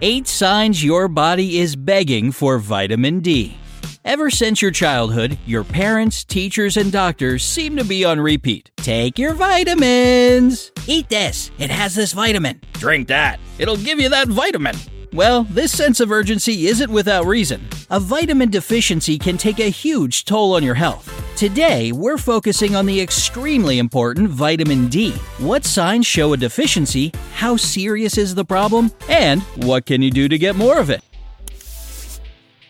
Eight signs your body is begging for vitamin D. Ever since your childhood, your parents, teachers, and doctors seem to be on repeat. Take your vitamins! Eat this, it has this vitamin. Drink that, it'll give you that vitamin. Well, this sense of urgency isn't without reason. A vitamin deficiency can take a huge toll on your health. Today, we're focusing on the extremely important vitamin D. What signs show a deficiency? How serious is the problem? And what can you do to get more of it?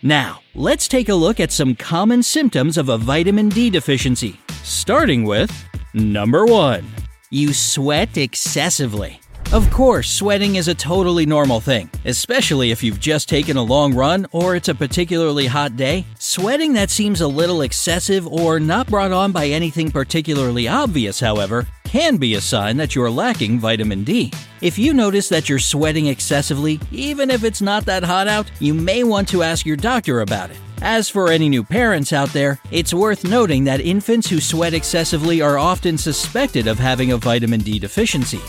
Now, let's take a look at some common symptoms of a vitamin D deficiency. Starting with number 1. You sweat excessively. Of course, sweating is a totally normal thing, especially if you've just taken a long run or it's a particularly hot day. Sweating that seems a little excessive or not brought on by anything particularly obvious, however, can be a sign that you're lacking vitamin D. If you notice that you're sweating excessively, even if it's not that hot out, you may want to ask your doctor about it. As for any new parents out there, it's worth noting that infants who sweat excessively are often suspected of having a vitamin D deficiency.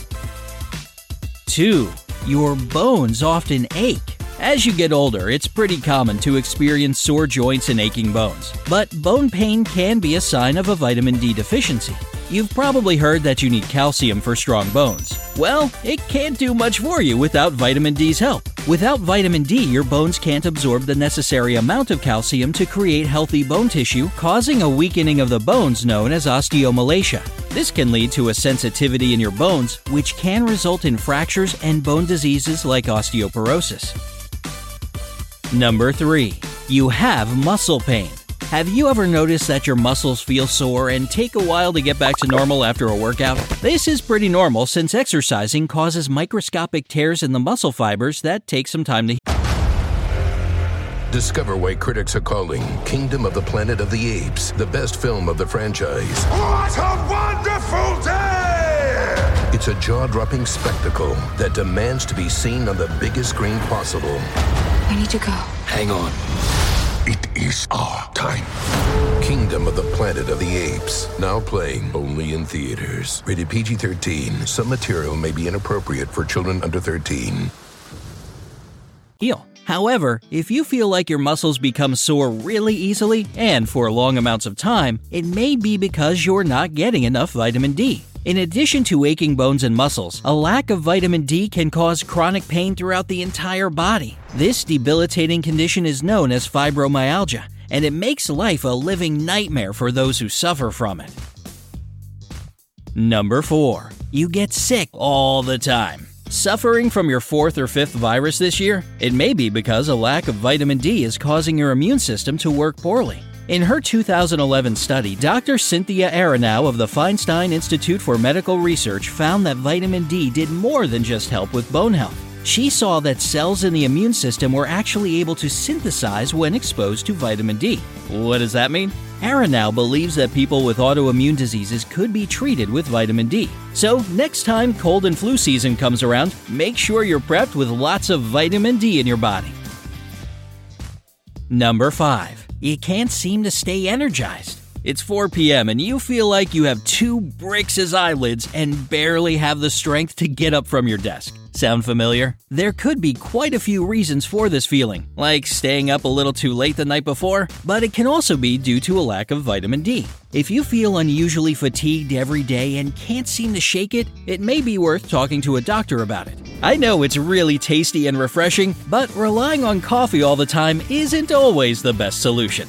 2. Your bones often ache. As you get older, it's pretty common to experience sore joints and aching bones. But bone pain can be a sign of a vitamin D deficiency. You've probably heard that you need calcium for strong bones. Well, it can't do much for you without vitamin D's help. Without vitamin D, your bones can't absorb the necessary amount of calcium to create healthy bone tissue, causing a weakening of the bones known as osteomalacia. This can lead to a sensitivity in your bones, which can result in fractures and bone diseases like osteoporosis. Number 3. You have muscle pain. Have you ever noticed that your muscles feel sore and take a while to get back to normal after a workout? This is pretty normal since exercising causes microscopic tears in the muscle fibers that take some time to Discover why critics are calling Kingdom of the Planet of the Apes the best film of the franchise. What a wonderful day! It's a jaw dropping spectacle that demands to be seen on the biggest screen possible. I need to go. Hang on. It is our time. Kingdom of the Planet of the Apes. Now playing only in theaters. Rated PG 13. Some material may be inappropriate for children under 13. heal. However, if you feel like your muscles become sore really easily and for long amounts of time, it may be because you're not getting enough vitamin D. In addition to aching bones and muscles, a lack of vitamin D can cause chronic pain throughout the entire body. This debilitating condition is known as fibromyalgia, and it makes life a living nightmare for those who suffer from it. Number 4. You get sick all the time. Suffering from your fourth or fifth virus this year? It may be because a lack of vitamin D is causing your immune system to work poorly. In her 2011 study, Dr. Cynthia Aranow of the Feinstein Institute for Medical Research found that vitamin D did more than just help with bone health. She saw that cells in the immune system were actually able to synthesize when exposed to vitamin D. What does that mean? Aranow believes that people with autoimmune diseases could be treated with vitamin D. So, next time cold and flu season comes around, make sure you're prepped with lots of vitamin D in your body. Number 5. You can't seem to stay energized. It's 4 p.m. and you feel like you have two bricks as eyelids and barely have the strength to get up from your desk. Sound familiar? There could be quite a few reasons for this feeling, like staying up a little too late the night before, but it can also be due to a lack of vitamin D. If you feel unusually fatigued every day and can't seem to shake it, it may be worth talking to a doctor about it. I know it's really tasty and refreshing, but relying on coffee all the time isn't always the best solution.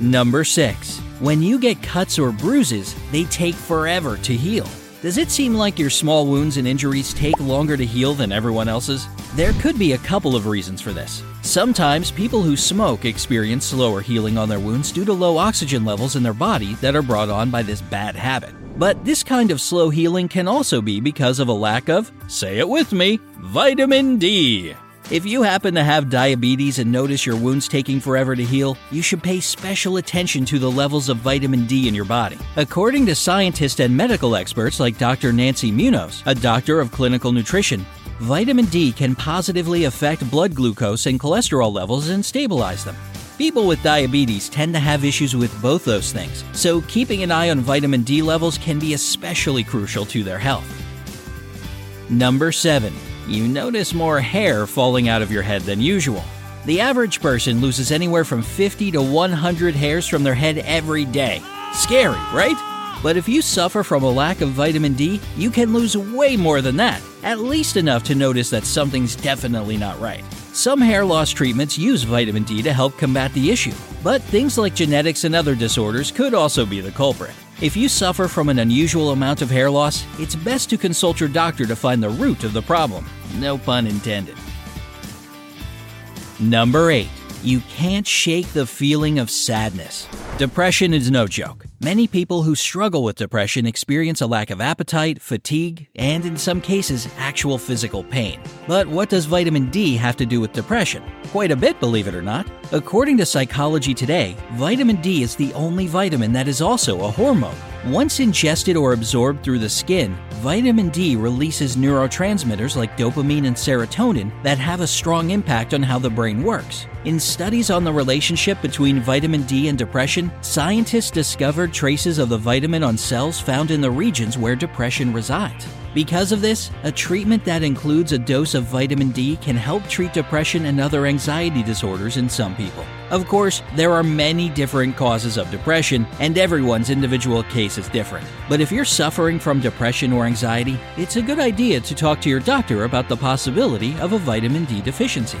Number 6. When you get cuts or bruises, they take forever to heal. Does it seem like your small wounds and injuries take longer to heal than everyone else's? There could be a couple of reasons for this. Sometimes people who smoke experience slower healing on their wounds due to low oxygen levels in their body that are brought on by this bad habit. But this kind of slow healing can also be because of a lack of, say it with me, vitamin D. If you happen to have diabetes and notice your wounds taking forever to heal, you should pay special attention to the levels of vitamin D in your body. According to scientists and medical experts like Dr. Nancy Munoz, a doctor of clinical nutrition, vitamin D can positively affect blood glucose and cholesterol levels and stabilize them. People with diabetes tend to have issues with both those things, so keeping an eye on vitamin D levels can be especially crucial to their health. Number 7 you notice more hair falling out of your head than usual. The average person loses anywhere from 50 to 100 hairs from their head every day. Scary, right? But if you suffer from a lack of vitamin D, you can lose way more than that, at least enough to notice that something's definitely not right. Some hair loss treatments use vitamin D to help combat the issue, but things like genetics and other disorders could also be the culprit. If you suffer from an unusual amount of hair loss, it's best to consult your doctor to find the root of the problem. No pun intended. Number 8. You can't shake the feeling of sadness. Depression is no joke. Many people who struggle with depression experience a lack of appetite, fatigue, and in some cases, actual physical pain. But what does vitamin D have to do with depression? Quite a bit, believe it or not. According to Psychology Today, vitamin D is the only vitamin that is also a hormone. Once ingested or absorbed through the skin, vitamin D releases neurotransmitters like dopamine and serotonin that have a strong impact on how the brain works. In studies on the relationship between vitamin D and depression, scientists discovered traces of the vitamin on cells found in the regions where depression resides. Because of this, a treatment that includes a dose of vitamin D can help treat depression and other anxiety disorders in some people. Of course, there are many different causes of depression, and everyone's individual case is different. But if you're suffering from depression or anxiety, it's a good idea to talk to your doctor about the possibility of a vitamin D deficiency.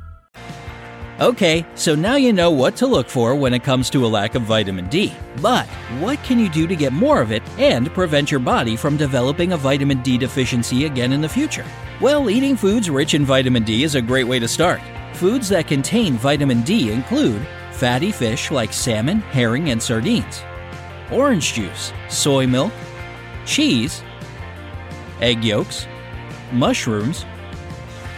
Okay, so now you know what to look for when it comes to a lack of vitamin D. But what can you do to get more of it and prevent your body from developing a vitamin D deficiency again in the future? Well, eating foods rich in vitamin D is a great way to start. Foods that contain vitamin D include fatty fish like salmon, herring, and sardines, orange juice, soy milk, cheese, egg yolks, mushrooms,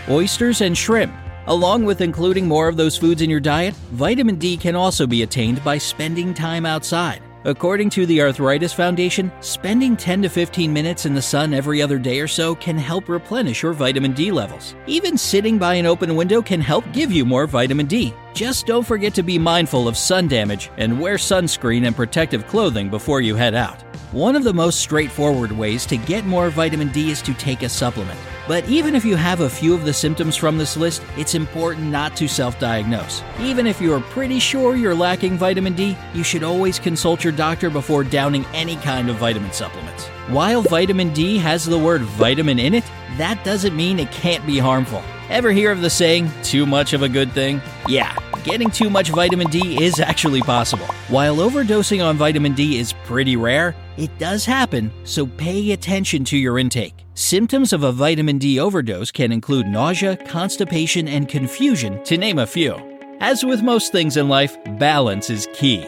oysters, and shrimp. Along with including more of those foods in your diet, vitamin D can also be attained by spending time outside. According to the Arthritis Foundation, spending 10 to 15 minutes in the sun every other day or so can help replenish your vitamin D levels. Even sitting by an open window can help give you more vitamin D. Just don't forget to be mindful of sun damage and wear sunscreen and protective clothing before you head out. One of the most straightforward ways to get more vitamin D is to take a supplement. But even if you have a few of the symptoms from this list, it's important not to self diagnose. Even if you're pretty sure you're lacking vitamin D, you should always consult your doctor before downing any kind of vitamin supplements. While vitamin D has the word vitamin in it, that doesn't mean it can't be harmful. Ever hear of the saying, too much of a good thing? Yeah, getting too much vitamin D is actually possible. While overdosing on vitamin D is pretty rare, it does happen, so pay attention to your intake. Symptoms of a vitamin D overdose can include nausea, constipation, and confusion, to name a few. As with most things in life, balance is key.